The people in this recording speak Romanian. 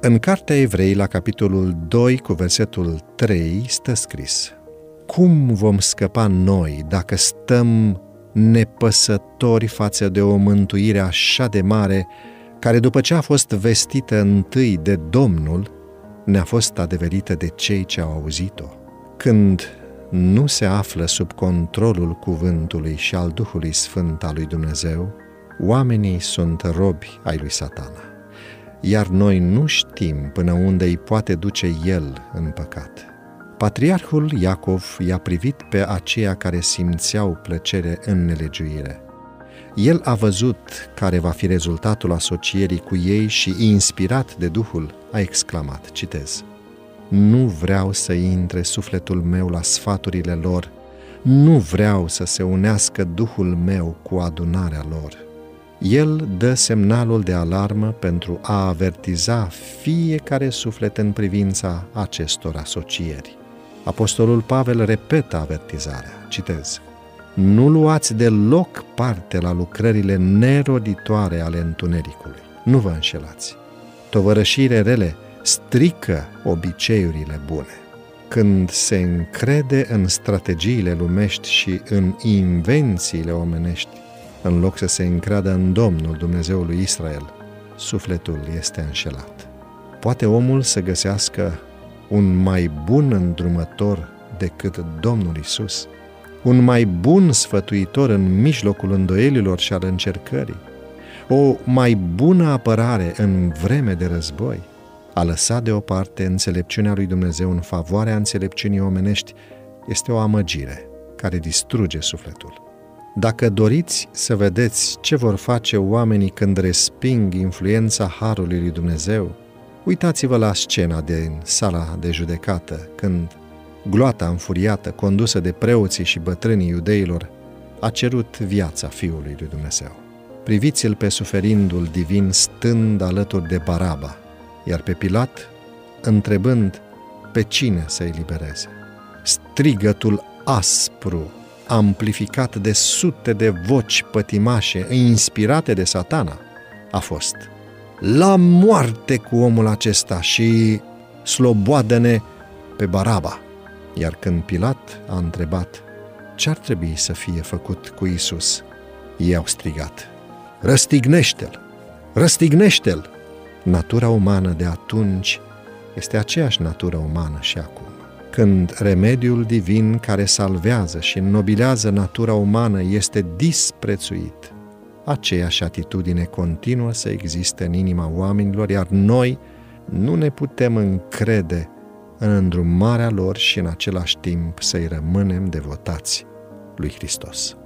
În Cartea Evrei, la capitolul 2, cu versetul 3, stă scris Cum vom scăpa noi dacă stăm nepăsători față de o mântuire așa de mare, care după ce a fost vestită întâi de Domnul, ne-a fost adeverită de cei ce au auzit-o? Când nu se află sub controlul cuvântului și al Duhului Sfânt al lui Dumnezeu, oamenii sunt robi ai lui satana iar noi nu știm până unde îi poate duce el în păcat. Patriarhul Iacov i-a privit pe aceia care simțeau plăcere în nelegiuire. El a văzut care va fi rezultatul asocierii cu ei și, inspirat de Duhul, a exclamat, citez, Nu vreau să intre sufletul meu la sfaturile lor, nu vreau să se unească Duhul meu cu adunarea lor el dă semnalul de alarmă pentru a avertiza fiecare suflet în privința acestor asocieri. Apostolul Pavel repetă avertizarea, citez, Nu luați deloc parte la lucrările neroditoare ale întunericului. Nu vă înșelați. Tovărășire rele strică obiceiurile bune. Când se încrede în strategiile lumești și în invențiile omenești, în loc să se încreadă în Domnul Dumnezeului Israel, sufletul este înșelat. Poate omul să găsească un mai bun îndrumător decât Domnul Isus, un mai bun sfătuitor în mijlocul îndoielilor și al încercării, o mai bună apărare în vreme de război, a lăsa deoparte înțelepciunea lui Dumnezeu în favoarea înțelepciunii omenești este o amăgire care distruge sufletul. Dacă doriți să vedeți ce vor face oamenii când resping influența Harului lui Dumnezeu, uitați-vă la scena din sala de judecată, când gloata înfuriată, condusă de preoții și bătrânii iudeilor, a cerut viața Fiului lui Dumnezeu. Priviți-l pe suferindul divin stând alături de Baraba, iar pe Pilat întrebând pe cine să elibereze. Strigătul aspru amplificat de sute de voci pătimașe inspirate de satana, a fost La moarte cu omul acesta și sloboadă-ne pe Baraba. Iar când Pilat a întrebat ce ar trebui să fie făcut cu Isus, ei au strigat Răstignește-l! Răstignește-l! Natura umană de atunci este aceeași natură umană și acum când remediul divin care salvează și înnobilează natura umană este disprețuit, aceeași atitudine continuă să existe în inima oamenilor, iar noi nu ne putem încrede în îndrumarea lor și în același timp să-i rămânem devotați lui Hristos.